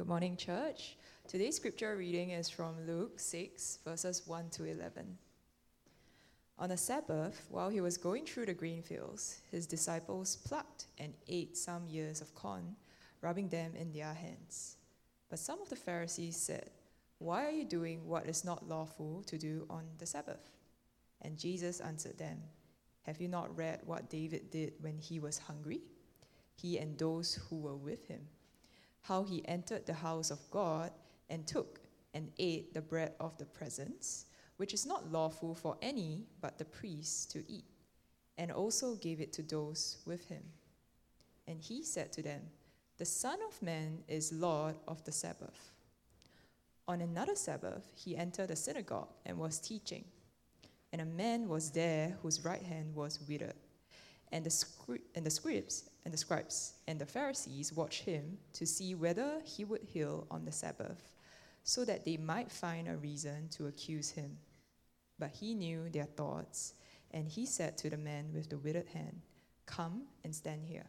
Good morning, church. Today's scripture reading is from Luke 6, verses 1 to 11. On a Sabbath, while he was going through the green fields, his disciples plucked and ate some ears of corn, rubbing them in their hands. But some of the Pharisees said, Why are you doing what is not lawful to do on the Sabbath? And Jesus answered them, Have you not read what David did when he was hungry? He and those who were with him how he entered the house of God and took and ate the bread of the presence, which is not lawful for any but the priests to eat, and also gave it to those with him. And he said to them, The Son of Man is Lord of the Sabbath. On another Sabbath, he entered the synagogue and was teaching. And a man was there whose right hand was withered. And the, scri- and the scribes and the scribes and the Pharisees watched him to see whether he would heal on the Sabbath, so that they might find a reason to accuse him. But he knew their thoughts, and he said to the man with the withered hand, Come and stand here.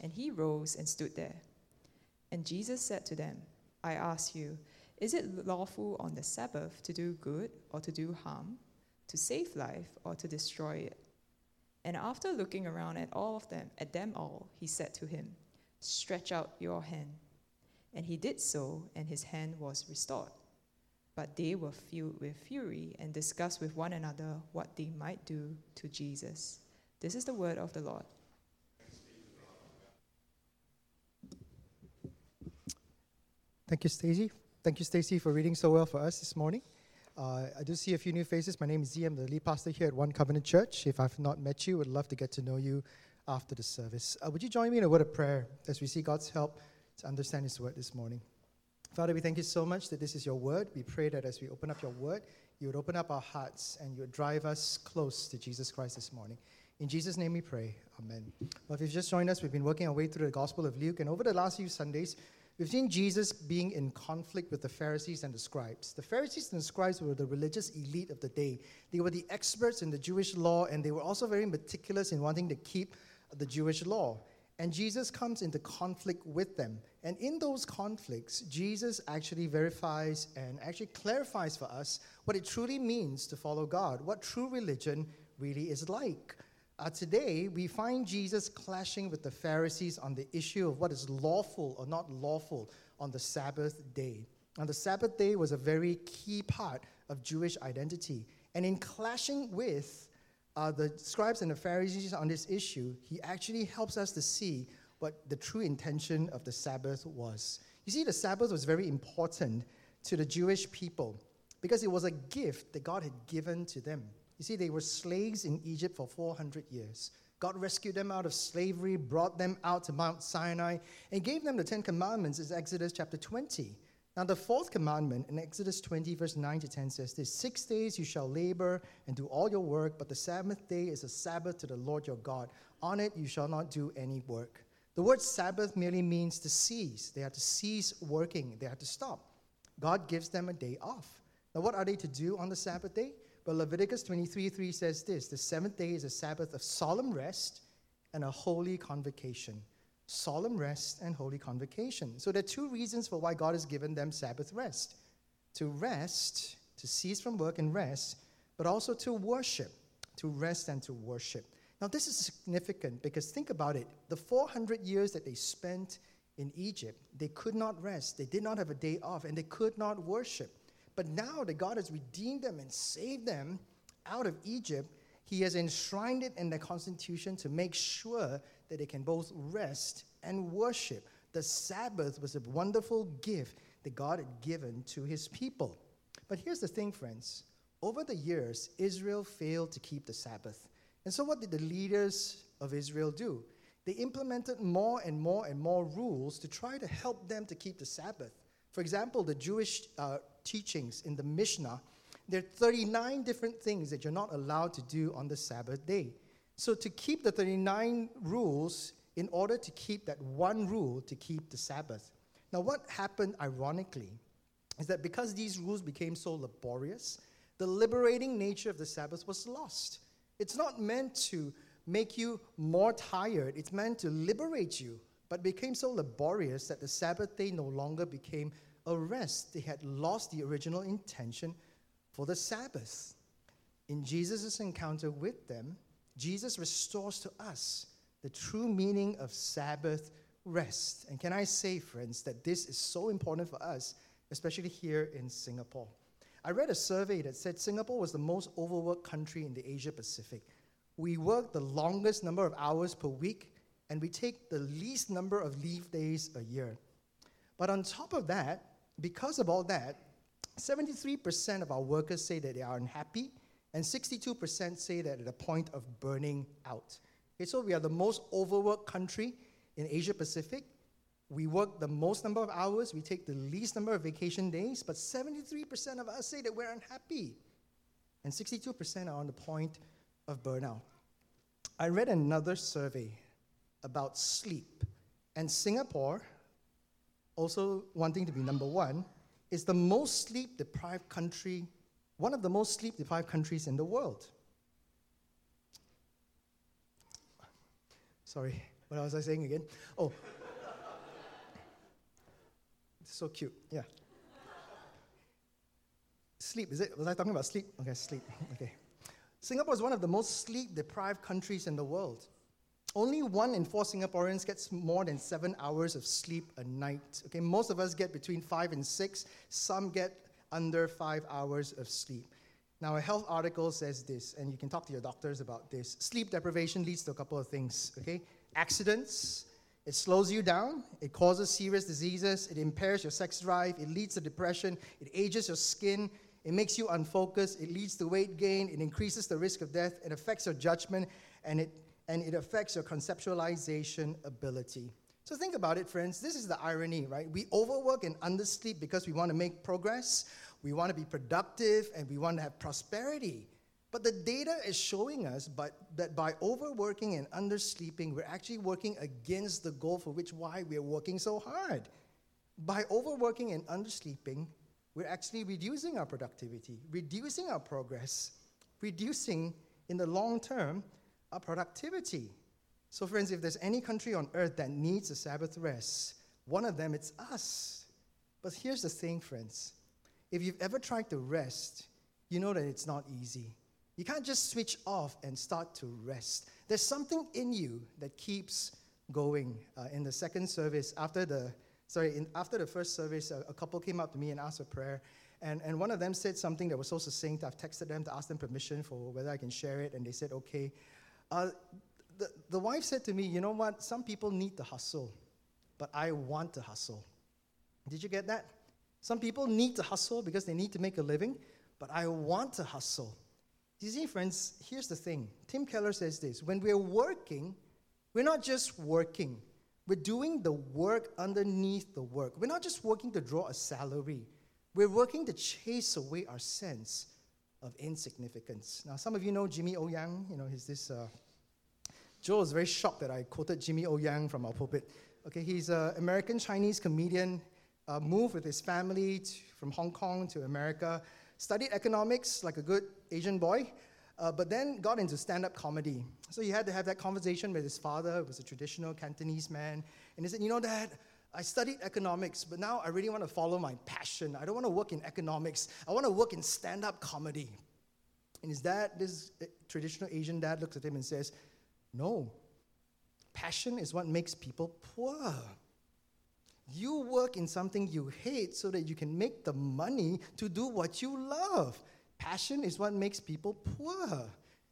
And he rose and stood there. And Jesus said to them, I ask you, is it lawful on the Sabbath to do good or to do harm, to save life or to destroy it? And after looking around at all of them, at them all, he said to him, Stretch out your hand. And he did so, and his hand was restored. But they were filled with fury and discussed with one another what they might do to Jesus. This is the word of the Lord. Thank you, Stacy. Thank you, Stacy, for reading so well for us this morning. Uh, I do see a few new faces. My name is Tze. I'm the lead pastor here at One Covenant Church. If I've not met you, would love to get to know you after the service. Uh, would you join me in a word of prayer as we see God's help to understand His word this morning? Father, we thank you so much that this is your word. We pray that as we open up your word, you would open up our hearts and you would drive us close to Jesus Christ this morning. In Jesus' name we pray. Amen. Well, if you've just joined us, we've been working our way through the Gospel of Luke, and over the last few Sundays, We've seen Jesus being in conflict with the Pharisees and the scribes. The Pharisees and the scribes were the religious elite of the day. They were the experts in the Jewish law, and they were also very meticulous in wanting to keep the Jewish law. And Jesus comes into conflict with them. And in those conflicts, Jesus actually verifies and actually clarifies for us what it truly means to follow God, what true religion really is like. Uh, today, we find Jesus clashing with the Pharisees on the issue of what is lawful or not lawful on the Sabbath day. And the Sabbath day was a very key part of Jewish identity. And in clashing with uh, the scribes and the Pharisees on this issue, he actually helps us to see what the true intention of the Sabbath was. You see, the Sabbath was very important to the Jewish people because it was a gift that God had given to them. You see, they were slaves in Egypt for 400 years. God rescued them out of slavery, brought them out to Mount Sinai, and gave them the Ten Commandments, as Exodus chapter 20. Now, the fourth commandment in Exodus 20, verse 9 to 10 says this Six days you shall labor and do all your work, but the seventh day is a Sabbath to the Lord your God. On it you shall not do any work. The word Sabbath merely means to cease. They are to cease working, they are to stop. God gives them a day off. Now, what are they to do on the Sabbath day? But Leviticus 23 3 says this The seventh day is a Sabbath of solemn rest and a holy convocation. Solemn rest and holy convocation. So there are two reasons for why God has given them Sabbath rest to rest, to cease from work and rest, but also to worship, to rest and to worship. Now, this is significant because think about it. The 400 years that they spent in Egypt, they could not rest, they did not have a day off, and they could not worship. But now that God has redeemed them and saved them out of Egypt, He has enshrined it in the Constitution to make sure that they can both rest and worship. The Sabbath was a wonderful gift that God had given to His people. But here's the thing, friends. Over the years, Israel failed to keep the Sabbath. And so, what did the leaders of Israel do? They implemented more and more and more rules to try to help them to keep the Sabbath. For example, the Jewish uh, teachings in the Mishnah, there are 39 different things that you're not allowed to do on the Sabbath day. So, to keep the 39 rules, in order to keep that one rule to keep the Sabbath. Now, what happened ironically is that because these rules became so laborious, the liberating nature of the Sabbath was lost. It's not meant to make you more tired, it's meant to liberate you but became so laborious that the Sabbath day no longer became rest. They had lost the original intention for the Sabbath. In Jesus' encounter with them, Jesus restores to us the true meaning of Sabbath rest. And can I say, friends, that this is so important for us, especially here in Singapore? I read a survey that said Singapore was the most overworked country in the Asia Pacific. We work the longest number of hours per week, and we take the least number of leave days a year. But on top of that, because of all that, 73% of our workers say that they are unhappy, and 62% say that at a point of burning out. Okay, so we are the most overworked country in Asia Pacific. We work the most number of hours, we take the least number of vacation days, but 73% of us say that we're unhappy. And 62% are on the point of burnout. I read another survey about sleep, and Singapore, also wanting to be number one, is the most sleep deprived country, one of the most sleep deprived countries in the world. Sorry, what was I saying again? Oh, so cute, yeah. Sleep, is it? Was I talking about sleep? Okay, sleep, okay. Singapore is one of the most sleep deprived countries in the world. Only one in four Singaporeans gets more than seven hours of sleep a night. Okay, most of us get between five and six. Some get under five hours of sleep. Now, a health article says this, and you can talk to your doctors about this. Sleep deprivation leads to a couple of things. Okay, accidents. It slows you down. It causes serious diseases. It impairs your sex drive. It leads to depression. It ages your skin. It makes you unfocused. It leads to weight gain. It increases the risk of death. It affects your judgment and it, and it affects your conceptualization ability. So think about it, friends. This is the irony, right? We overwork and undersleep because we want to make progress, we want to be productive, and we want to have prosperity. But the data is showing us but, that by overworking and undersleeping, we're actually working against the goal for which why we're working so hard. By overworking and undersleeping, we're actually reducing our productivity, reducing our progress, reducing in the long term our productivity. So, friends, if there's any country on earth that needs a Sabbath rest, one of them it's us. But here's the thing, friends. If you've ever tried to rest, you know that it's not easy. You can't just switch off and start to rest. There's something in you that keeps going. Uh, in the second service, after the sorry, in, after the first service, a, a, couple came up to me and asked for prayer. And, and one of them said something that was so succinct. I've texted them to ask them permission for whether I can share it, and they said, okay. Uh, the, the wife said to me, You know what? Some people need to hustle, but I want to hustle. Did you get that? Some people need to hustle because they need to make a living, but I want to hustle. You see, friends, here's the thing. Tim Keller says this when we're working, we're not just working, we're doing the work underneath the work. We're not just working to draw a salary, we're working to chase away our sense of insignificance. Now, some of you know Jimmy O Yang. You know, he's this. Uh, Joe is very shocked that I quoted Jimmy O Yang from our pulpit. Okay, he's an American Chinese comedian, uh, moved with his family to, from Hong Kong to America, studied economics like a good Asian boy, uh, but then got into stand up comedy. So he had to have that conversation with his father, who was a traditional Cantonese man. And he said, You know, Dad, I studied economics, but now I really want to follow my passion. I don't want to work in economics, I want to work in stand up comedy. And his dad, this uh, traditional Asian dad, looks at him and says, No, passion is what makes people poor. You work in something you hate so that you can make the money to do what you love. Passion is what makes people poor.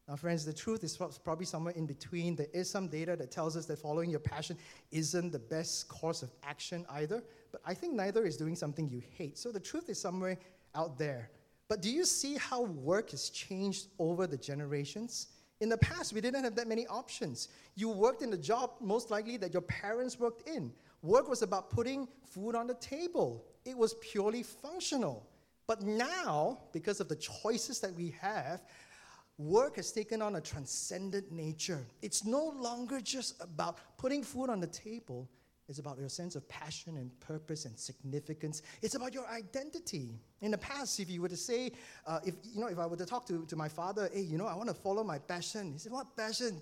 Now, friends, the truth is probably somewhere in between. There is some data that tells us that following your passion isn't the best course of action either, but I think neither is doing something you hate. So the truth is somewhere out there. But do you see how work has changed over the generations? In the past, we didn't have that many options. You worked in the job most likely that your parents worked in. Work was about putting food on the table, it was purely functional. But now, because of the choices that we have, work has taken on a transcendent nature. It's no longer just about putting food on the table. It's about your sense of passion and purpose and significance. It's about your identity. In the past, if you were to say, uh, if you know, if I were to talk to, to my father, hey, you know, I want to follow my passion. He said, what passion?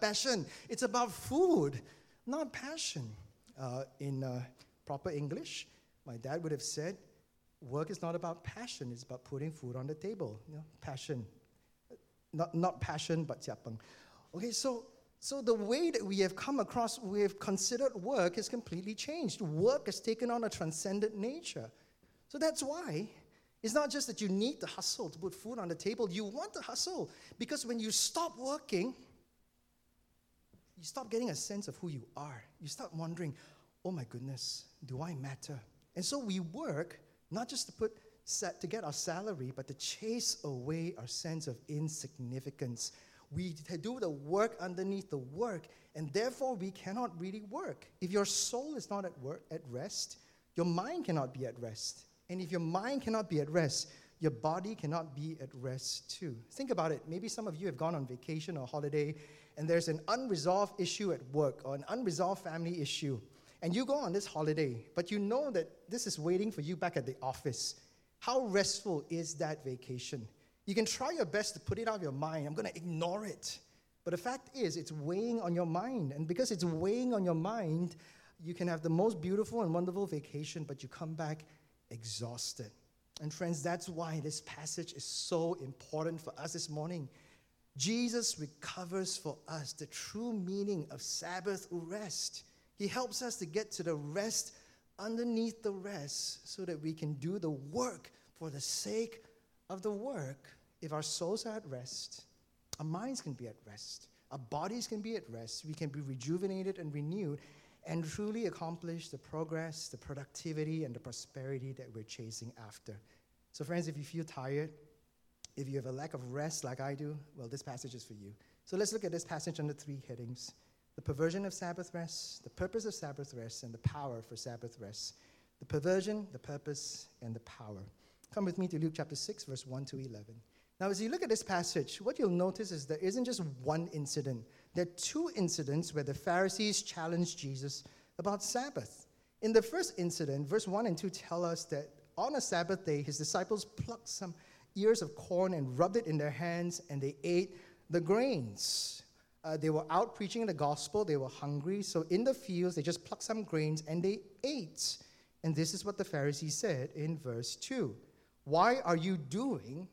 Passion. It's about food. not passion. Uh, in uh, proper English, my dad would have said, work is not about passion, it's about putting food on the table. You know, passion. Not, not passion, but siapang. Okay, so, so the way that we have come across, we have considered work has completely changed. Work has taken on a transcendent nature. So that's why it's not just that you need to hustle to put food on the table, you want to hustle. Because when you stop working, you stop getting a sense of who you are. You start wondering, oh my goodness, do I matter? And so we work not just to put to get our salary, but to chase away our sense of insignificance. We do the work underneath the work, and therefore we cannot really work. If your soul is not at work at rest, your mind cannot be at rest. And if your mind cannot be at rest, your body cannot be at rest too. Think about it. Maybe some of you have gone on vacation or holiday and there's an unresolved issue at work or an unresolved family issue. And you go on this holiday, but you know that this is waiting for you back at the office. How restful is that vacation? You can try your best to put it out of your mind. I'm going to ignore it. But the fact is, it's weighing on your mind. And because it's weighing on your mind, you can have the most beautiful and wonderful vacation, but you come back exhausted. And friends, that's why this passage is so important for us this morning. Jesus recovers for us the true meaning of Sabbath rest. He helps us to get to the rest underneath the rest so that we can do the work for the sake of the work. If our souls are at rest, our minds can be at rest, our bodies can be at rest, we can be rejuvenated and renewed, and truly accomplish the progress, the productivity, and the prosperity that we're chasing after. So, friends, if you feel tired, if you have a lack of rest like I do, well, this passage is for you. So, let's look at this passage under three headings the perversion of Sabbath rest, the purpose of Sabbath rest, and the power for Sabbath rest. The perversion, the purpose, and the power. Come with me to Luke chapter 6, verse 1 to 11. Now, as you look at this passage, what you'll notice is there isn't just one incident there are two incidents where the Pharisees challenged Jesus about Sabbath. In the first incident, verse 1 and 2 tell us that on a Sabbath day, his disciples plucked some ears of corn and rubbed it in their hands, and they ate the grains. Uh, they were out preaching the gospel, they were hungry, so in the fields, they just plucked some grains and they ate. And this is what the Pharisees said in verse 2 Why are you doing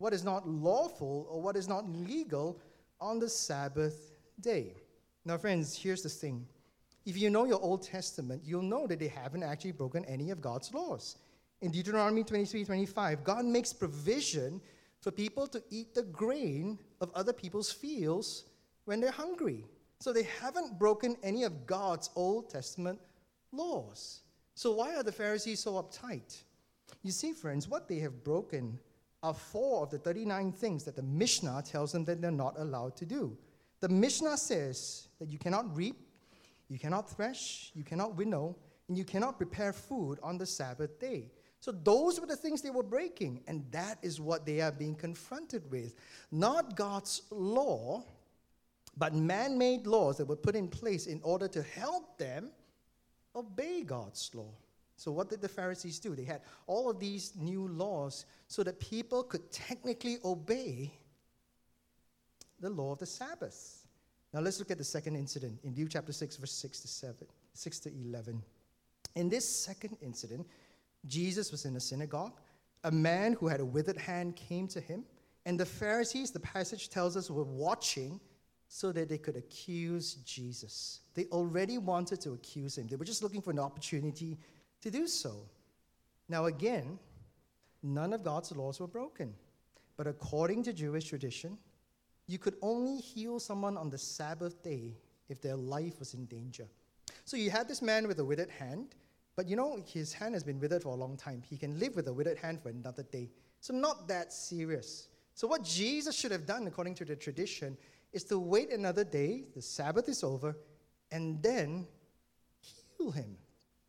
what is not lawful or what is not legal on the Sabbath day. Now, friends, here's the thing. If you know your Old Testament, you'll know that they haven't actually broken any of God's laws. In Deuteronomy 23 25, God makes provision for people to eat the grain of other people's fields when they're hungry. So they haven't broken any of God's Old Testament laws. So why are the Pharisees so uptight? You see, friends, what they have broken are four of the 39 things that the Mishnah tells them that they're not allowed to do. The Mishnah says that you cannot reap, you cannot thresh, you cannot winnow, and you cannot prepare food on the Sabbath day. So those were the things they were breaking, and that is what they are being confronted with. Not God's law, but man made laws that were put in place in order to help them obey God's law. So, what did the Pharisees do? They had all of these new laws so that people could technically obey the law of the Sabbath. Now let's look at the second incident in Luke chapter 6, verse 6 to 7, 6 to 11. In this second incident, Jesus was in a synagogue. A man who had a withered hand came to him, and the Pharisees, the passage tells us, were watching so that they could accuse Jesus. They already wanted to accuse him, they were just looking for an opportunity to do so. Now, again, none of God's laws were broken. But according to Jewish tradition, you could only heal someone on the Sabbath day if their life was in danger. So you had this man with a withered hand, but you know, his hand has been withered for a long time. He can live with a withered hand for another day. So, not that serious. So, what Jesus should have done, according to the tradition, is to wait another day, the Sabbath is over, and then heal him.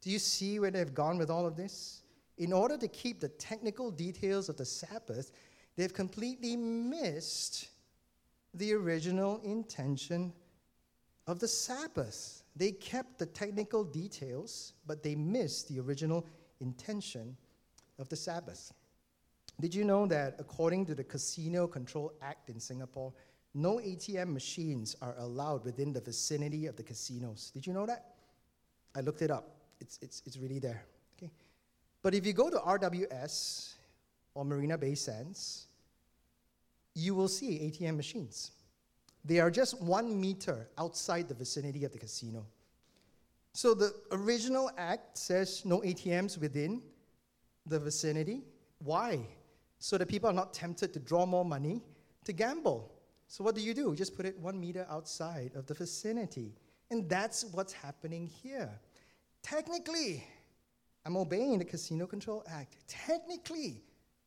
Do you see where they've gone with all of this? In order to keep the technical details of the Sabbath, they've completely missed the original intention of the Sabbath. They kept the technical details, but they missed the original intention of the Sabbath. Did you know that according to the Casino Control Act in Singapore, no ATM machines are allowed within the vicinity of the casinos. Did you know that? I looked it up. It's, it's, it's really there. Okay? But if you go to RWS or Marina Bay Sands, you will see ATM machines. They are just one meter outside the vicinity of the casino. So the original act says no ATMs within the vicinity. Why? So that people are not tempted to draw more money to gamble. So what do you do? Just put it one meter outside of the vicinity. And that's what's happening here. Technically, I'm obeying the Casino Control Act. Technically,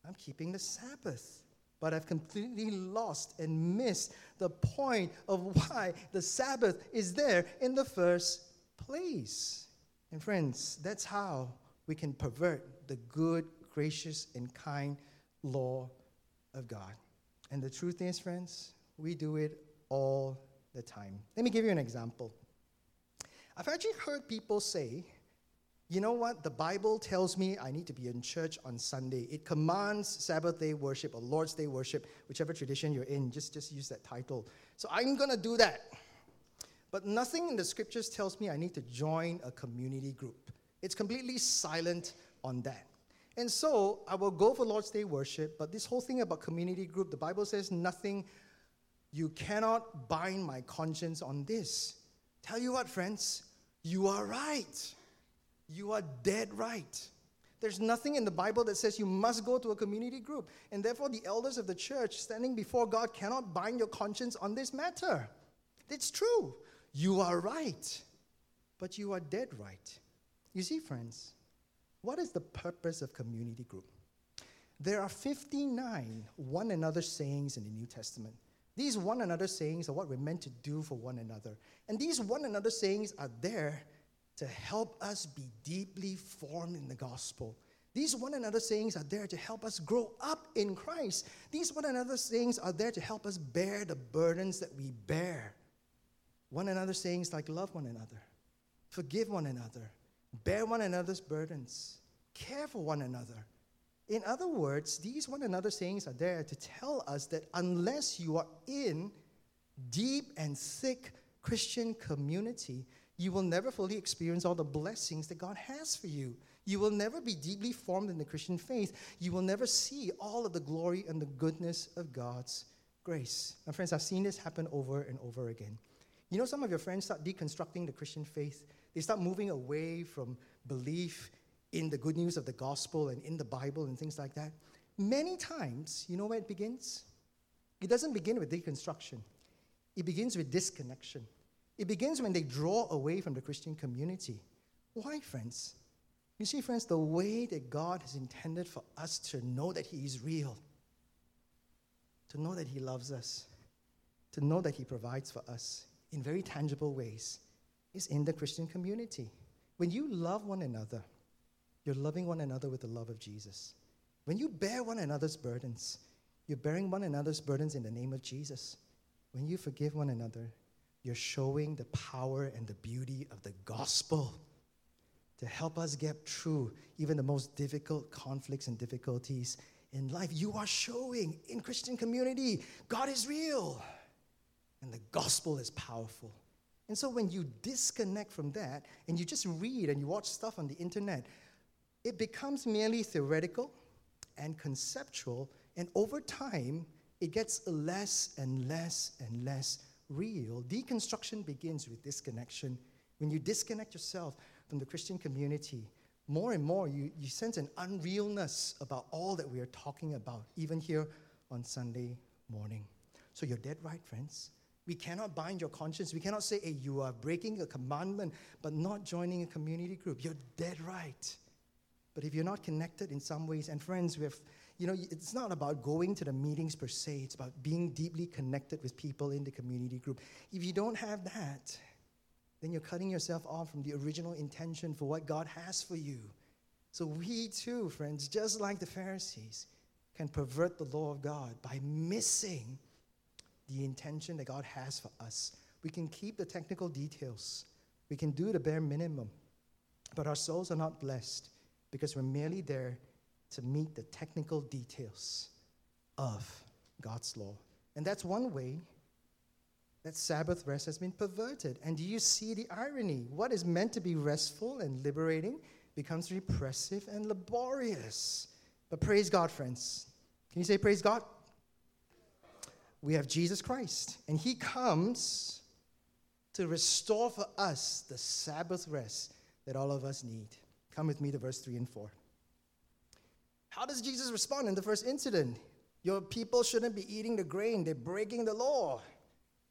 I'm keeping the Sabbath. But I've completely lost and missed the point of why the Sabbath is there in the first place. And friends, that's how we can pervert the good, gracious, and kind law of God. And the truth is, friends, we do it all the time. Let me give you an example. I've actually heard people say, you know what? The Bible tells me I need to be in church on Sunday. It commands Sabbath day worship or Lord's day worship, whichever tradition you're in. Just, just use that title. So I'm going to do that. But nothing in the scriptures tells me I need to join a community group. It's completely silent on that. And so I will go for Lord's Day worship, but this whole thing about community group, the Bible says nothing, you cannot bind my conscience on this. Tell you what, friends, you are right. You are dead right. There's nothing in the Bible that says you must go to a community group. And therefore, the elders of the church standing before God cannot bind your conscience on this matter. It's true. You are right. But you are dead right. You see, friends, what is the purpose of community group? There are 59 one another sayings in the New Testament. These one another sayings are what we're meant to do for one another. And these one another sayings are there to help us be deeply formed in the gospel. These one another sayings are there to help us grow up in Christ. These one another sayings are there to help us bear the burdens that we bear. One another sayings like love one another, forgive one another, bear one another's burdens, care for one another. In other words, these one another sayings are there to tell us that unless you are in deep and thick Christian community, you will never fully experience all the blessings that God has for you. You will never be deeply formed in the Christian faith. You will never see all of the glory and the goodness of God's grace. My friends, I've seen this happen over and over again. You know, some of your friends start deconstructing the Christian faith they start moving away from belief in the good news of the gospel and in the Bible and things like that. Many times, you know where it begins? It doesn't begin with deconstruction, it begins with disconnection. It begins when they draw away from the Christian community. Why, friends? You see, friends, the way that God has intended for us to know that He is real, to know that He loves us, to know that He provides for us in very tangible ways, is in the Christian community. When you love one another, you're loving one another with the love of Jesus. When you bear one another's burdens, you're bearing one another's burdens in the name of Jesus. When you forgive one another, you're showing the power and the beauty of the gospel to help us get through even the most difficult conflicts and difficulties in life. You are showing in Christian community God is real and the gospel is powerful. And so when you disconnect from that and you just read and you watch stuff on the internet, it becomes merely theoretical and conceptual, and over time, it gets less and less and less real. Deconstruction begins with disconnection. When you disconnect yourself from the Christian community, more and more you, you sense an unrealness about all that we are talking about, even here on Sunday morning. So you're dead right, friends. We cannot bind your conscience. We cannot say, hey, you are breaking a commandment but not joining a community group. You're dead right. But if you're not connected in some ways, and friends, we have, you know, it's not about going to the meetings per se, it's about being deeply connected with people in the community group. If you don't have that, then you're cutting yourself off from the original intention for what God has for you. So we too, friends, just like the Pharisees, can pervert the law of God by missing the intention that God has for us. We can keep the technical details, we can do the bare minimum, but our souls are not blessed because we're merely there to meet the technical details of God's law. And that's one way that Sabbath rest has been perverted. And do you see the irony? What is meant to be restful and liberating becomes repressive and laborious. But praise God, friends. Can you say praise God? We have Jesus Christ, and He comes to restore for us the Sabbath rest that all of us need. Come with me to verse 3 and 4. How does Jesus respond in the first incident? Your people shouldn't be eating the grain, they're breaking the law.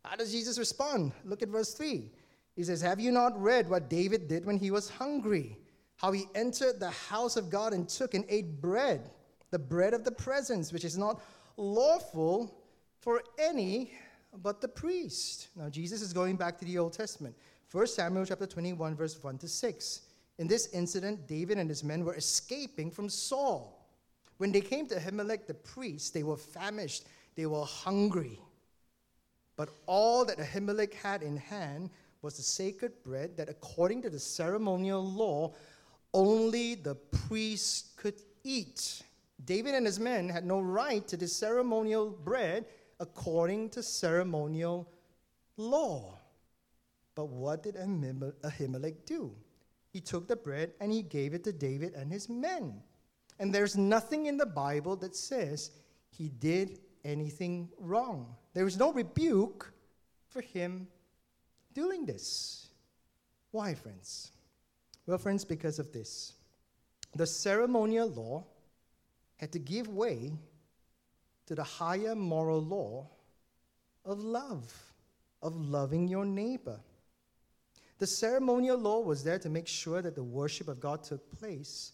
How does Jesus respond? Look at verse 3. He says, Have you not read what David did when he was hungry? How he entered the house of God and took and ate bread, the bread of the presence, which is not lawful for any but the priest. Now, Jesus is going back to the Old Testament. 1 Samuel chapter 21, verse 1 to 6. In this incident, David and his men were escaping from Saul. When they came to Ahimelech the priest, they were famished, they were hungry. But all that Ahimelech had in hand was the sacred bread that, according to the ceremonial law, only the priest could eat. David and his men had no right to the ceremonial bread according to ceremonial law. But what did Ahimelech do? He took the bread and he gave it to David and his men. And there's nothing in the Bible that says he did anything wrong. There is no rebuke for him doing this. Why, friends? Well, friends, because of this. The ceremonial law had to give way to the higher moral law of love, of loving your neighbor. The ceremonial law was there to make sure that the worship of God took place,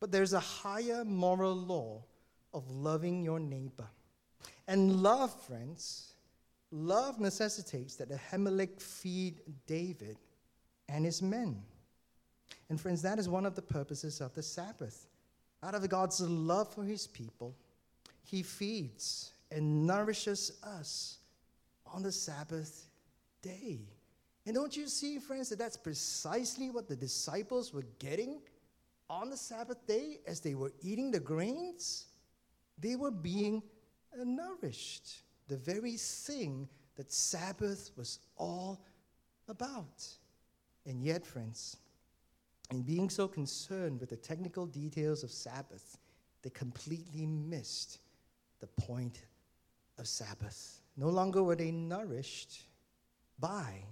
but there's a higher moral law of loving your neighbor. And love, friends, love necessitates that Ahimelech feed David and his men. And friends, that is one of the purposes of the Sabbath. Out of God's love for his people, he feeds and nourishes us on the Sabbath day. And don't you see, friends, that that's precisely what the disciples were getting on the Sabbath day as they were eating the grains? They were being nourished. The very thing that Sabbath was all about. And yet, friends, in being so concerned with the technical details of Sabbath, they completely missed the point of Sabbath. No longer were they nourished by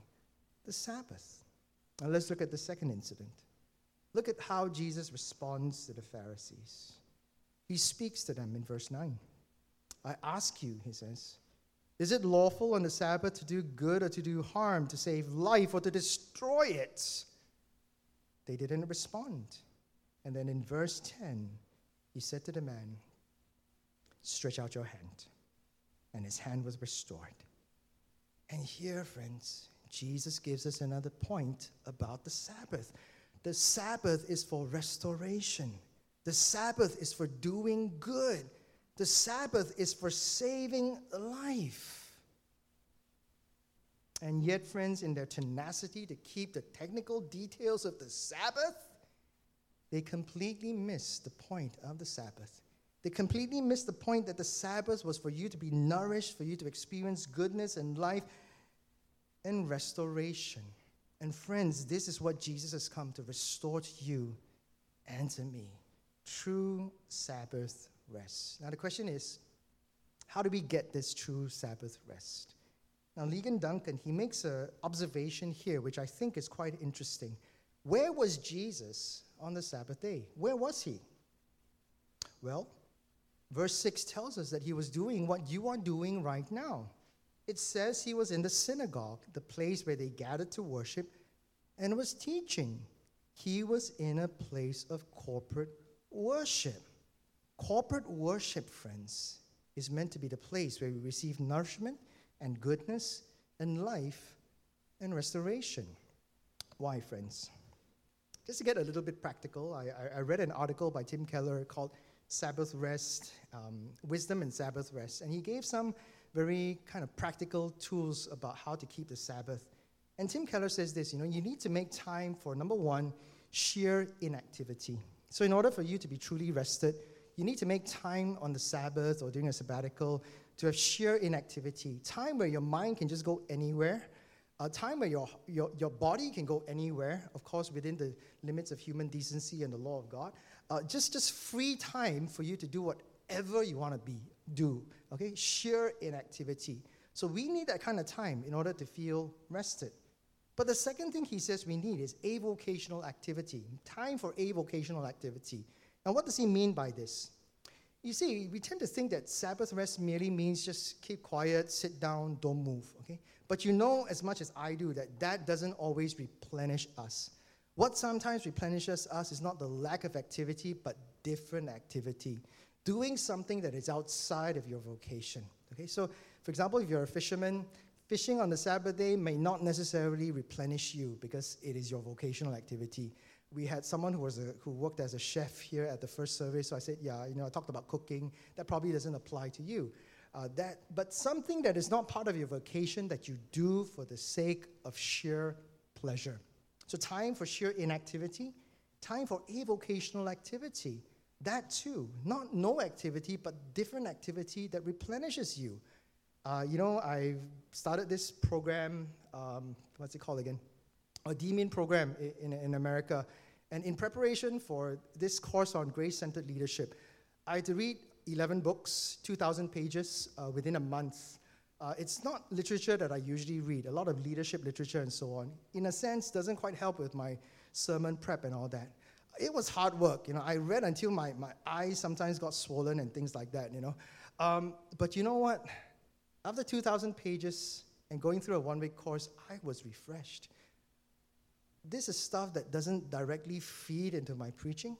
the Sabbath. Now let's look at the second incident. Look at how Jesus responds to the Pharisees. He speaks to them in verse 9. I ask you, he says, is it lawful on the Sabbath to do good or to do harm, to save life or to destroy it? They didn't respond. And then in verse 10, he said to the man, Stretch out your hand. And his hand was restored. And here, friends, Jesus gives us another point about the Sabbath. The Sabbath is for restoration, the Sabbath is for doing good, the Sabbath is for saving life. And yet, friends, in their tenacity to keep the technical details of the Sabbath, they completely miss the point of the Sabbath. They completely miss the point that the Sabbath was for you to be nourished, for you to experience goodness and life and restoration. And friends, this is what Jesus has come to restore to you and to me true Sabbath rest. Now, the question is how do we get this true Sabbath rest? Now, Ligon Duncan, he makes an observation here, which I think is quite interesting. Where was Jesus on the Sabbath day? Where was he? Well, verse 6 tells us that he was doing what you are doing right now. It says he was in the synagogue, the place where they gathered to worship, and was teaching. He was in a place of corporate worship. Corporate worship, friends, is meant to be the place where we receive nourishment and goodness and life and restoration. Why, friends? Just to get a little bit practical, I, I, read an article by Tim Keller called Sabbath Rest, um, Wisdom and Sabbath Rest, and he gave some very kind of practical tools about how to keep the Sabbath. And Tim Keller says this you know, you need to make time for number one, sheer inactivity. So, in order for you to be truly rested, you need to make time on the Sabbath or during a sabbatical to have sheer inactivity, time where your mind can just go anywhere, a time where your, your, your body can go anywhere, of course, within the limits of human decency and the law of God. Uh, just, just free time for you to do whatever you want to be, do. Okay? Sheer inactivity. So we need that kind of time in order to feel rested. But the second thing he says we need is avocational activity, time for avocational activity. Now, what does he mean by this? You see, we tend to think that Sabbath rest merely means just keep quiet, sit down, don't move, okay? But you know as much as I do that that doesn't always replenish us. What sometimes replenishes us is not the lack of activity, but different activity. Doing something that is outside of your vocation. Okay, so for example, if you're a fisherman, fishing on the Sabbath day may not necessarily replenish you because it is your vocational activity we had someone who was a, who worked as a chef here at the first service. So I said, yeah, you know, I talked about cooking. That probably doesn't apply to you. Uh, that, but something that is not part of your vocation that you do for the sake of sheer pleasure. So time for sheer inactivity, time for avocational activity. That too, not no activity, but different activity that replenishes you. Uh, you know, I've started this program. Um, what's it called again? A DMIN program in, in, in America and in preparation for this course on grace centered leadership, I had to read 11 books, 2,000 pages uh, within a month. Uh, it's not literature that I usually read, a lot of leadership literature and so on. In a sense, doesn't quite help with my sermon prep and all that. It was hard work, you know. I read until my, my eyes sometimes got swollen and things like that, you know. Um, but you know what? After 2,000 pages and going through a one week course, I was refreshed this is stuff that doesn't directly feed into my preaching,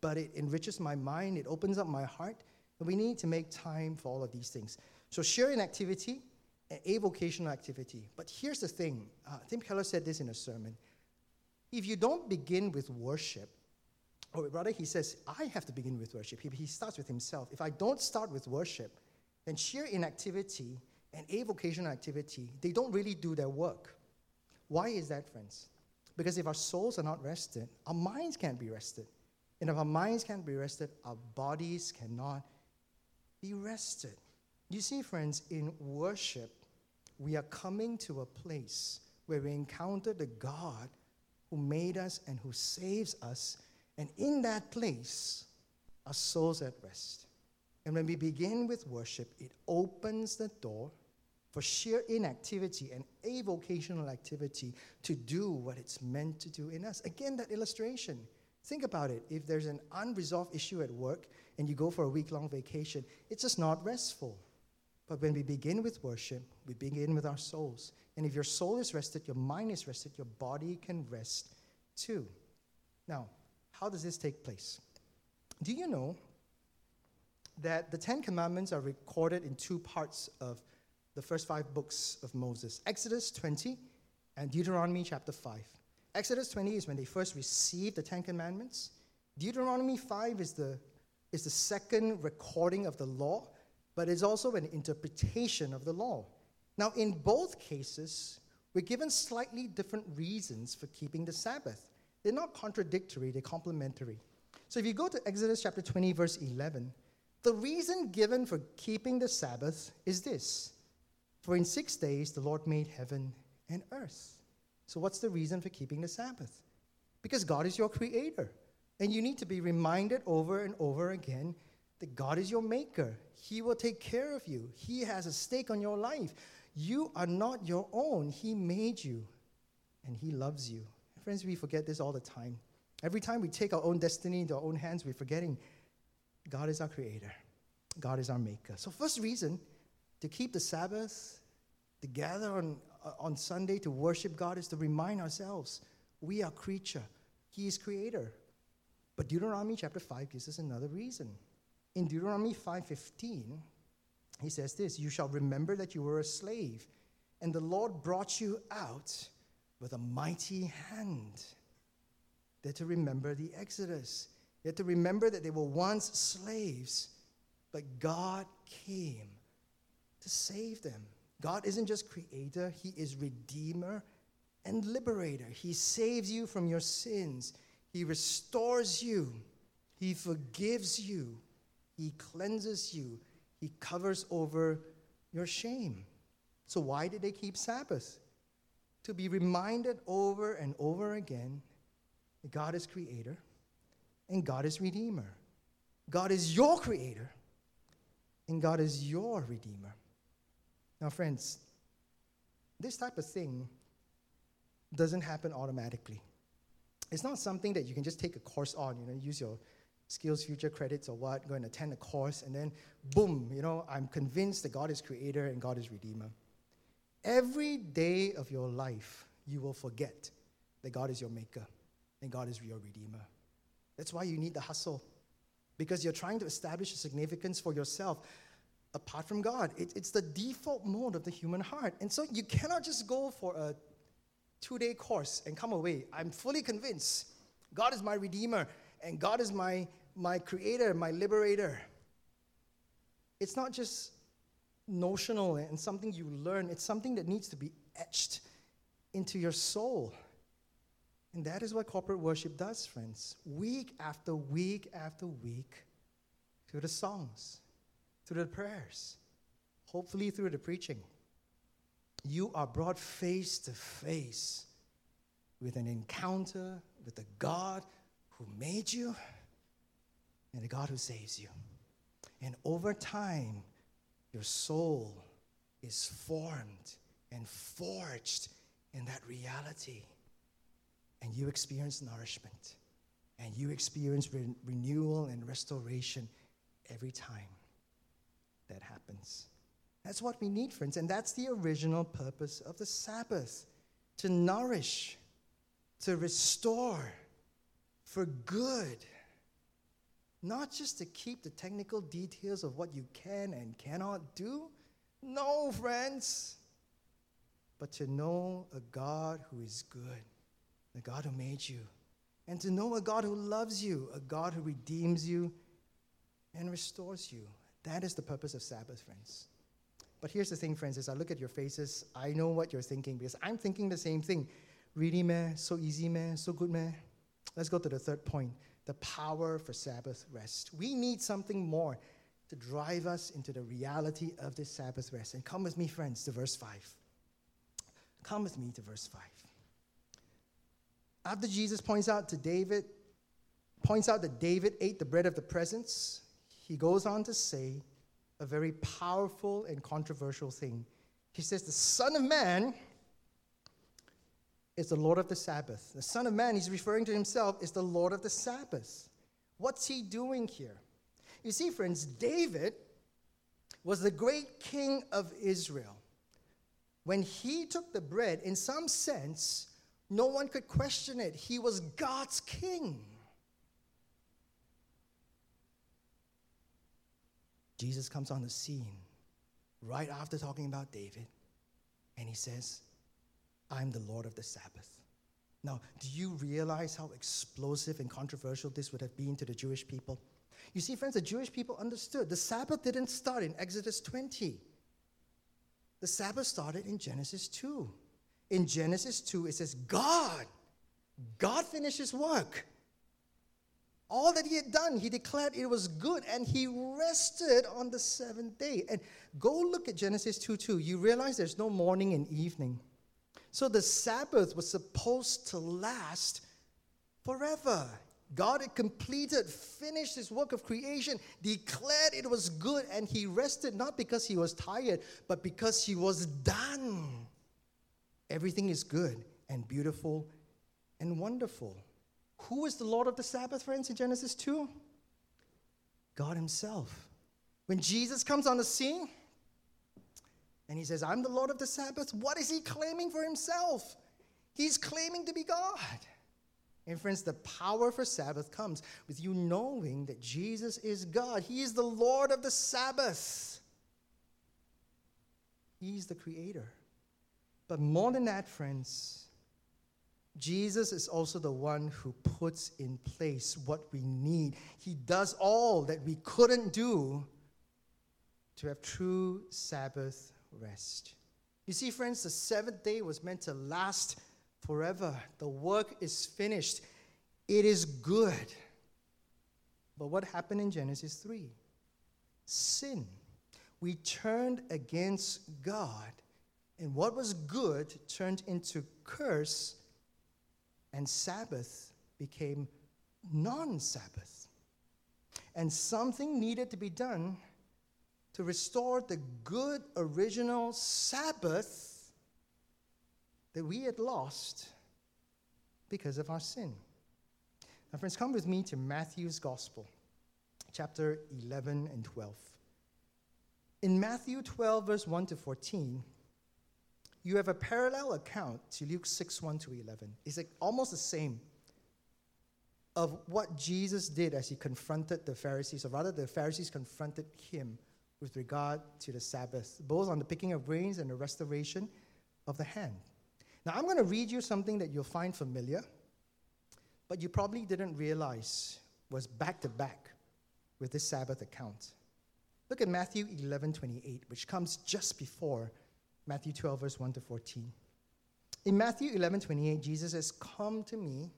but it enriches my mind, it opens up my heart, and we need to make time for all of these things. So, sheer inactivity a vocational activity. But here's the thing uh, Tim Keller said this in a sermon. If you don't begin with worship, or rather, he says, I have to begin with worship. He, he starts with himself. If I don't start with worship, then sheer inactivity and avocational activity, they don't really do their work. Why is that, friends? Because if our souls are not rested, our minds can't be rested. And if our minds can't be rested, our bodies cannot be rested. You see, friends, in worship, we are coming to a place where we encounter the God who made us and who saves us. And in that place, our souls at rest. And when we begin with worship, it opens the door for sheer inactivity and avocational activity to do what it's meant to do in us. Again, that illustration. Think about it. If there's an unresolved issue at work and you go for a week long vacation, it's just not restful. But when we begin with worship, we begin with our souls. And if your soul is rested, your mind is rested, your body can rest too. Now, how does this take place? Do you know that the Ten Commandments are recorded in two parts of the first five books of Moses Exodus 20 and Deuteronomy chapter 5. Exodus 20 is when they first received the Ten Commandments. Deuteronomy 5 is the, is the second recording of the law, but it's also an interpretation of the law. Now, in both cases, we're given slightly different reasons for keeping the Sabbath. They're not contradictory, they're complementary. So if you go to Exodus chapter 20, verse 11, the reason given for keeping the Sabbath is this for in six days the Lord made heaven and earth. So, what's the reason for keeping the Sabbath? Because God is your creator. And you need to be reminded over and over again that God is your maker. He will take care of you, He has a stake on your life. You are not your own. He made you, and He loves you. Friends, we forget this all the time. Every time we take our own destiny into our own hands, we're forgetting God is our creator, God is our maker. So, first reason to keep the Sabbath, to gather on, uh, on Sunday to worship God is to remind ourselves we are creature. He is creator. But Deuteronomy chapter 5 gives us another reason. In Deuteronomy 5:15, he says this, you shall remember that you were a slave and the Lord brought you out with a mighty hand. They're to remember the Exodus. They're to remember that they were once slaves, but God came to save them. God isn't just creator, He is redeemer and liberator. He saves you from your sins, He restores you, He forgives you. He cleanses you. He covers over your shame. So, why did they keep Sabbath? To be reminded over and over again that God is creator and God is redeemer. God is your creator and God is your redeemer. Now, friends, this type of thing doesn't happen automatically. It's not something that you can just take a course on, you know, use your SkillsFuture credits or what, go and attend a course, and then boom, you know, I'm convinced that God is creator and God is redeemer. Every day of your life, you will forget that God is your maker and God is your redeemer. That's why you need the hustle, because you're trying to establish a significance for yourself apart from God. It, it's the default mode of the human heart. And so you cannot just go for a two day course and come away. I'm fully convinced God is my redeemer and God is my, my creator, my liberator. It's not just notional and something you learn, it's something that needs to be etched into your soul. And that is what corporate worship does, friends. Week after week after week, through the songs, through the prayers, hopefully through the preaching, you are brought face to face with an encounter with the God who made you and the God who saves you. And over time, your soul is formed and forged in that reality. And you experience nourishment. And you experience re- renewal and restoration every time that happens. That's what we need, friends. And that's the original purpose of the Sabbath to nourish, to restore for good. Not just to keep the technical details of what you can and cannot do. No, friends. But to know a God who is good, the God who made you, and to know a God who loves you, a God who redeems you and restores you. That is the purpose of Sabbath, friends. But here's the thing, friends, as I look at your faces, I know what you're thinking because I'm thinking the same thing. Really, man? So easy, man? So good, man? Let's go to the third point the power for Sabbath rest. We need something more to drive us into the reality of this Sabbath rest. And come with me, friends, to verse 5. Come with me to verse 5. After Jesus points out to David, points out that David ate the bread of the presence, he goes on to say, a very powerful and controversial thing. He says, The Son of Man is the Lord of the Sabbath. The Son of Man, he's referring to himself, is the Lord of the Sabbath. What's he doing here? You see, friends, David was the great king of Israel. When he took the bread, in some sense, no one could question it. He was God's king. Jesus comes on the scene right after talking about David, and he says, I'm the Lord of the Sabbath. Now, do you realize how explosive and controversial this would have been to the Jewish people? You see, friends, the Jewish people understood the Sabbath didn't start in Exodus 20. The Sabbath started in Genesis 2. In Genesis 2, it says, God, God finished his work. All that he had done, he declared it was good, and he rested on the seventh day. And go look at Genesis 2 2. You realize there's no morning and evening. So the Sabbath was supposed to last forever. God had completed, finished his work of creation, declared it was good, and he rested not because he was tired, but because he was done. Everything is good and beautiful and wonderful. Who is the Lord of the Sabbath, friends, in Genesis 2? God Himself. When Jesus comes on the scene and He says, I'm the Lord of the Sabbath, what is He claiming for Himself? He's claiming to be God. And friends, the power for Sabbath comes with you knowing that Jesus is God. He is the Lord of the Sabbath. He's the Creator. But more than that, friends, Jesus is also the one who puts in place what we need. He does all that we couldn't do to have true Sabbath rest. You see, friends, the seventh day was meant to last forever. The work is finished, it is good. But what happened in Genesis 3? Sin. We turned against God, and what was good turned into curse, and Sabbath became non Sabbath. And something needed to be done to restore the good original Sabbath that we had lost because of our sin. Now, friends, come with me to Matthew's Gospel, chapter 11 and 12. In Matthew 12, verse 1 to 14, you have a parallel account to Luke 6, 1 to 11. It's like almost the same of what Jesus did as he confronted the Pharisees, or rather, the Pharisees confronted him with regard to the Sabbath, both on the picking of grains and the restoration of the hand. Now, I'm going to read you something that you'll find familiar but you probably didn't realize was back to back with this Sabbath account. Look at Matthew 11 28, which comes just before Matthew 12, verse 1 to 14. In Matthew 11 28, Jesus says, Come to me,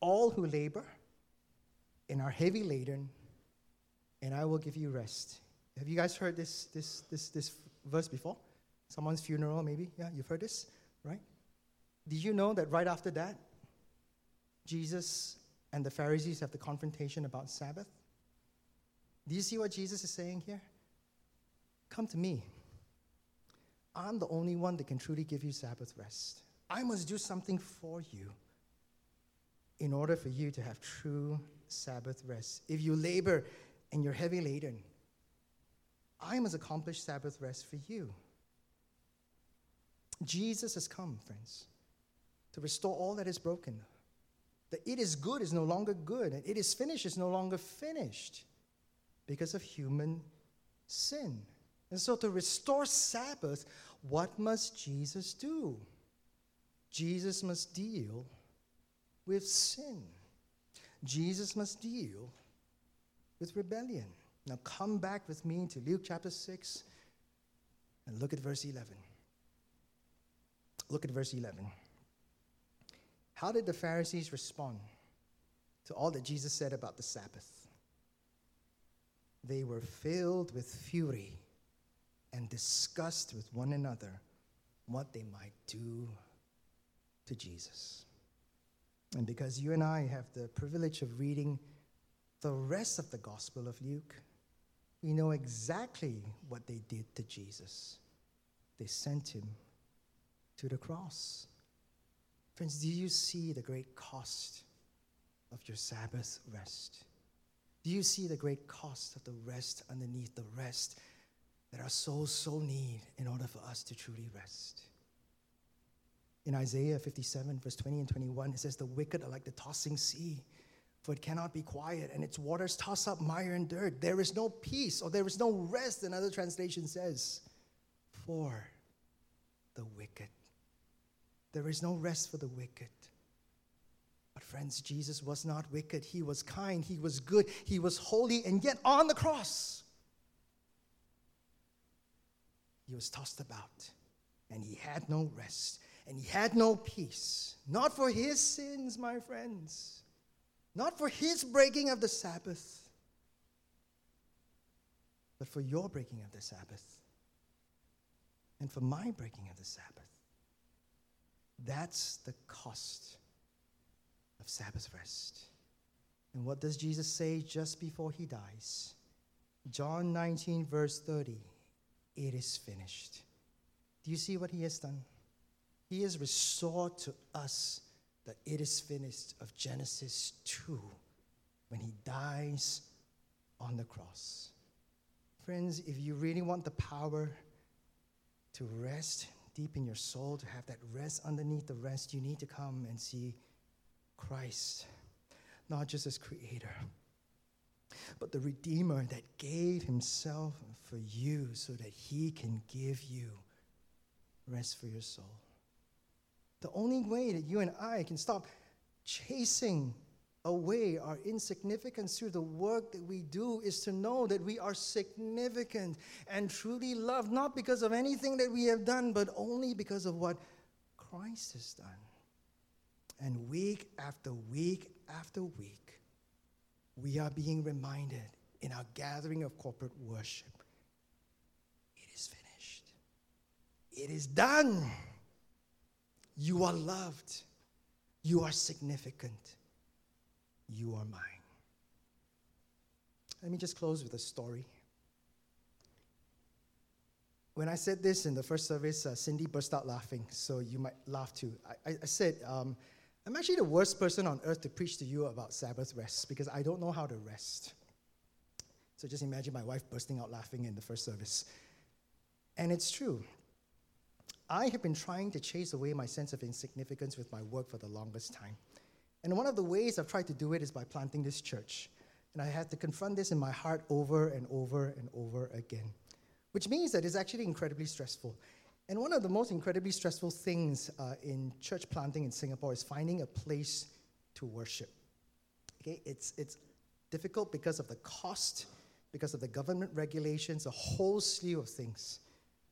all who labor and are heavy laden, and I will give you rest. Have you guys heard this, this, this, this verse before? Someone's funeral, maybe? Yeah, you've heard this, right? Did you know that right after that, Jesus and the Pharisees have the confrontation about Sabbath. Do you see what Jesus is saying here? Come to me. I'm the only one that can truly give you Sabbath rest. I must do something for you in order for you to have true Sabbath rest. If you labor and you're heavy laden, I must accomplish Sabbath rest for you. Jesus has come, friends, to restore all that is broken, that it is good is no longer good, and it is finished is no longer finished because of human sin. And so, to restore Sabbath, what must Jesus do? Jesus must deal with sin. Jesus must deal with rebellion. Now, come back with me to Luke chapter 6 and look at verse 11. Look at verse 11. How did the Pharisees respond to all that Jesus said about the Sabbath? They were filled with fury and discussed with one another what they might do to Jesus. And because you and I have the privilege of reading the rest of the Gospel of Luke, we know exactly what they did to Jesus. They sent him to the cross. Friends, do you see the great cost of your Sabbath rest? Do you see the great cost of the rest underneath the rest that our souls so need in order for us to truly rest? In Isaiah 57, verse 20 and 21, it says, The wicked are like the tossing sea, for it cannot be quiet, and its waters toss up mire and dirt. There is no peace, or there is no rest, another translation says, for the wicked. There is no rest for the wicked. But, friends, Jesus was not wicked. He was kind. He was good. He was holy. And yet, on the cross, he was tossed about. And he had no rest. And he had no peace. Not for his sins, my friends. Not for his breaking of the Sabbath. But for your breaking of the Sabbath. And for my breaking of the Sabbath. That's the cost of Sabbath rest. And what does Jesus say just before he dies? John 19, verse 30 It is finished. Do you see what he has done? He has restored to us that it is finished of Genesis 2 when he dies on the cross. Friends, if you really want the power to rest deep in your soul, to have that rest underneath the rest, you need to come and see Christ, not just as creator, but the Redeemer that gave himself for you so that he can give you rest for your soul. The only way that you and I can stop chasing away our insignificance through the work that we do is to know that we are significant and truly loved, not because of anything that we have done, but only because of what Christ has done. And week after week after week, we are being reminded in our gathering of corporate worship it is finished, it is done. You are loved, you are significant, you are mine. Let me just close with a story. When I said this in the first service, uh, Cindy burst out laughing, so you might laugh too. I, I, I said, um, I'm actually the worst person on earth to preach to you about Sabbath rest because I don't know how to rest. So just imagine my wife bursting out laughing in the first service. And it's true. I have been trying to chase away my sense of insignificance with my work for the longest time. And one of the ways I've tried to do it is by planting this church. And I had to confront this in my heart over and over and over again, which means that it's actually incredibly stressful. And one of the most incredibly stressful things uh, in church planting in Singapore is finding a place to worship. Okay, it's, it's difficult because of the cost, because of the government regulations, a whole slew of things.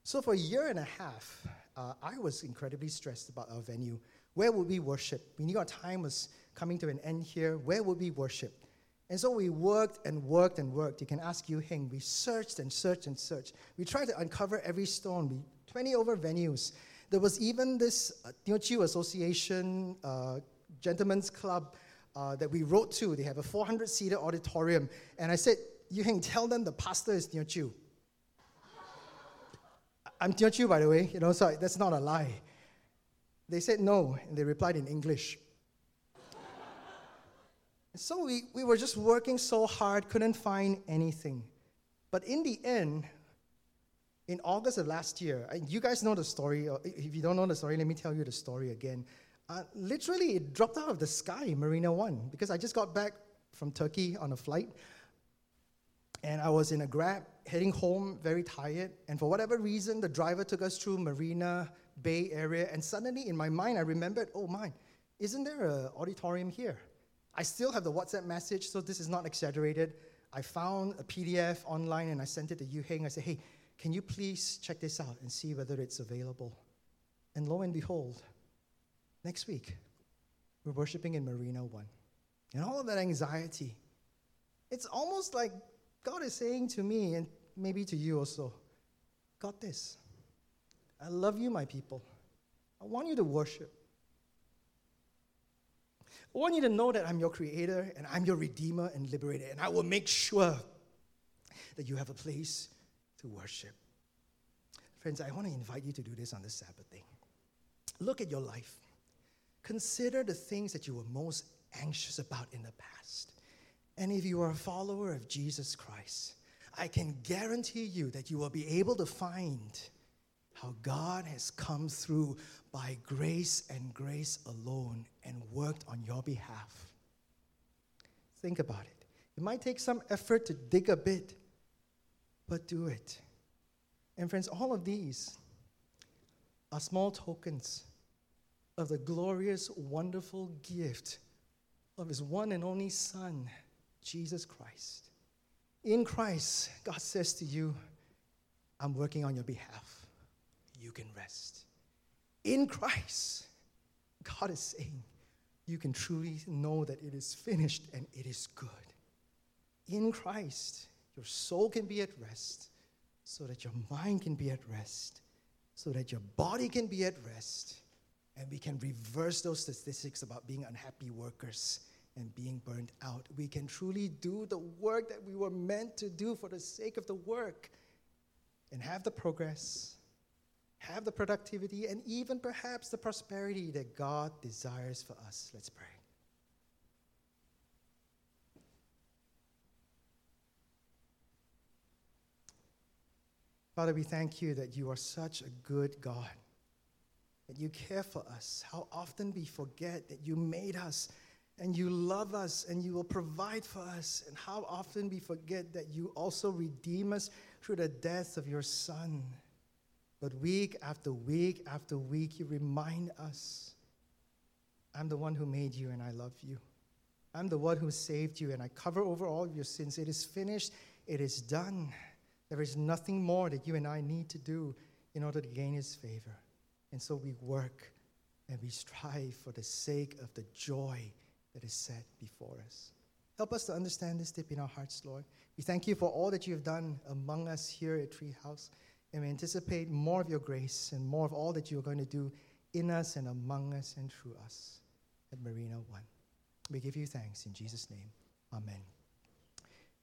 So for a year and a half, uh, I was incredibly stressed about our venue. Where would we worship? We knew our time was coming to an end here. Where would we worship? And so we worked and worked and worked. You can ask Yu Hing. We searched and searched and searched. We tried to uncover every stone. We 20 over venues. There was even this uh, Teochew Association uh, Gentlemen's Club uh, that we wrote to. They have a 400 seater auditorium. And I said, You can tell them the pastor is Teochew. I'm Teochew, by the way, you know, so that's not a lie. They said no, and they replied in English. so we, we were just working so hard, couldn't find anything. But in the end, in August of last year, you guys know the story. If you don't know the story, let me tell you the story again. Uh, literally, it dropped out of the sky, Marina One, because I just got back from Turkey on a flight. And I was in a grab heading home, very tired. And for whatever reason, the driver took us through Marina Bay area. And suddenly, in my mind, I remembered oh, my, isn't there an auditorium here? I still have the WhatsApp message, so this is not exaggerated. I found a PDF online and I sent it to Yu Heng. I said, hey, can you please check this out and see whether it's available? And lo and behold, next week, we're worshiping in Marina One. And all of that anxiety, it's almost like God is saying to me, and maybe to you also, got this. I love you, my people. I want you to worship. I want you to know that I'm your creator and I'm your redeemer and liberator, and I will make sure that you have a place to worship. Friends, I want to invite you to do this on the Sabbath day. Look at your life. Consider the things that you were most anxious about in the past. And if you are a follower of Jesus Christ, I can guarantee you that you will be able to find how God has come through by grace and grace alone and worked on your behalf. Think about it. It might take some effort to dig a bit, but do it. And friends, all of these are small tokens of the glorious, wonderful gift of His one and only Son, Jesus Christ. In Christ, God says to you, I'm working on your behalf. You can rest. In Christ, God is saying, you can truly know that it is finished and it is good. In Christ, your soul can be at rest, so that your mind can be at rest, so that your body can be at rest, and we can reverse those statistics about being unhappy workers and being burned out. We can truly do the work that we were meant to do for the sake of the work and have the progress, have the productivity, and even perhaps the prosperity that God desires for us. Let's pray. Father, we thank you that you are such a good God, that you care for us. How often we forget that you made us and you love us and you will provide for us. And how often we forget that you also redeem us through the death of your Son. But week after week after week, you remind us I'm the one who made you and I love you. I'm the one who saved you and I cover over all of your sins. It is finished, it is done. There is nothing more that you and I need to do in order to gain His favor. And so we work and we strive for the sake of the joy that is set before us. Help us to understand this deep in our hearts, Lord. We thank you for all that you have done among us here at Treehouse, and we anticipate more of your grace and more of all that you are going to do in us and among us and through us at Marina One. We give you thanks in Jesus' name. Amen.